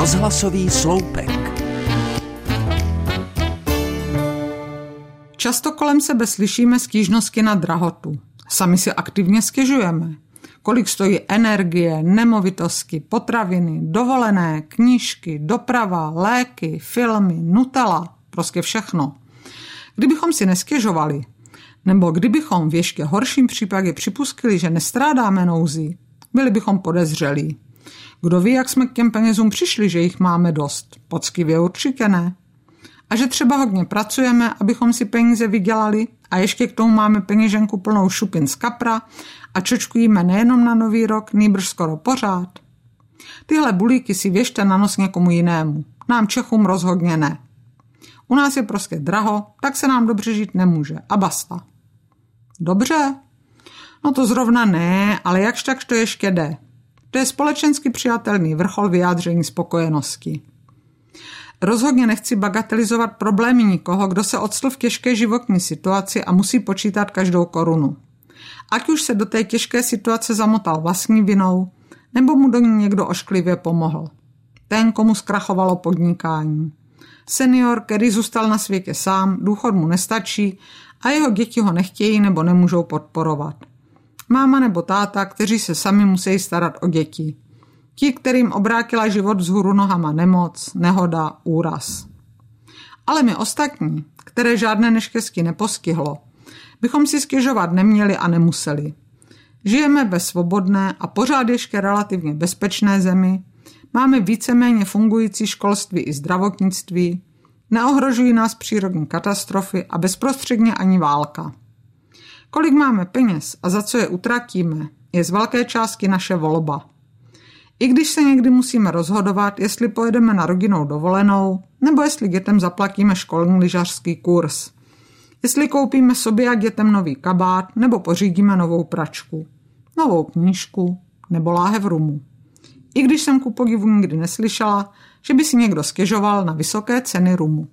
Rozhlasový sloupek. Často kolem sebe slyšíme stížnosti na drahotu. Sami si aktivně stěžujeme. Kolik stojí energie, nemovitosti, potraviny, dovolené, knížky, doprava, léky, filmy, nutella, prostě všechno. Kdybychom si nestěžovali, nebo kdybychom v ještě horším případě připustili, že nestrádáme nouzí, byli bychom podezřelí. Kdo ví, jak jsme k těm penězům přišli, že jich máme dost? Poctivě určitě ne. A že třeba hodně pracujeme, abychom si peníze vydělali a ještě k tomu máme peněženku plnou šupin z kapra a čočkujeme nejenom na nový rok, nýbrž skoro pořád. Tyhle bulíky si věšte na nos někomu jinému. Nám Čechům rozhodně ne. U nás je prostě draho, tak se nám dobře žít nemůže. A basta. Dobře? No to zrovna ne, ale jakž takž to ještě jde. To je společensky přijatelný vrchol vyjádření spokojenosti. Rozhodně nechci bagatelizovat problémy nikoho, kdo se odstl v těžké životní situaci a musí počítat každou korunu. Ať už se do té těžké situace zamotal vlastní vinou, nebo mu do ní někdo ošklivě pomohl. Ten, komu zkrachovalo podnikání. Senior, který zůstal na světě sám, důchod mu nestačí a jeho děti ho nechtějí nebo nemůžou podporovat. Máma nebo táta, kteří se sami musí starat o děti. Ti, kterým obrátila život vzhůru nohama nemoc, nehoda, úraz. Ale my ostatní, které žádné neštěstí nepostihlo, bychom si stěžovat neměli a nemuseli. Žijeme ve svobodné a pořád ještě relativně bezpečné zemi, máme víceméně fungující školství i zdravotnictví, neohrožují nás přírodní katastrofy a bezprostředně ani válka. Kolik máme peněz a za co je utratíme, je z velké částky naše volba. I když se někdy musíme rozhodovat, jestli pojedeme na rodinnou dovolenou, nebo jestli dětem zaplatíme školní lyžařský kurz. Jestli koupíme sobě a dětem nový kabát, nebo pořídíme novou pračku, novou knížku, nebo láhev rumu. I když jsem ku podivu nikdy neslyšela, že by si někdo stěžoval na vysoké ceny rumu.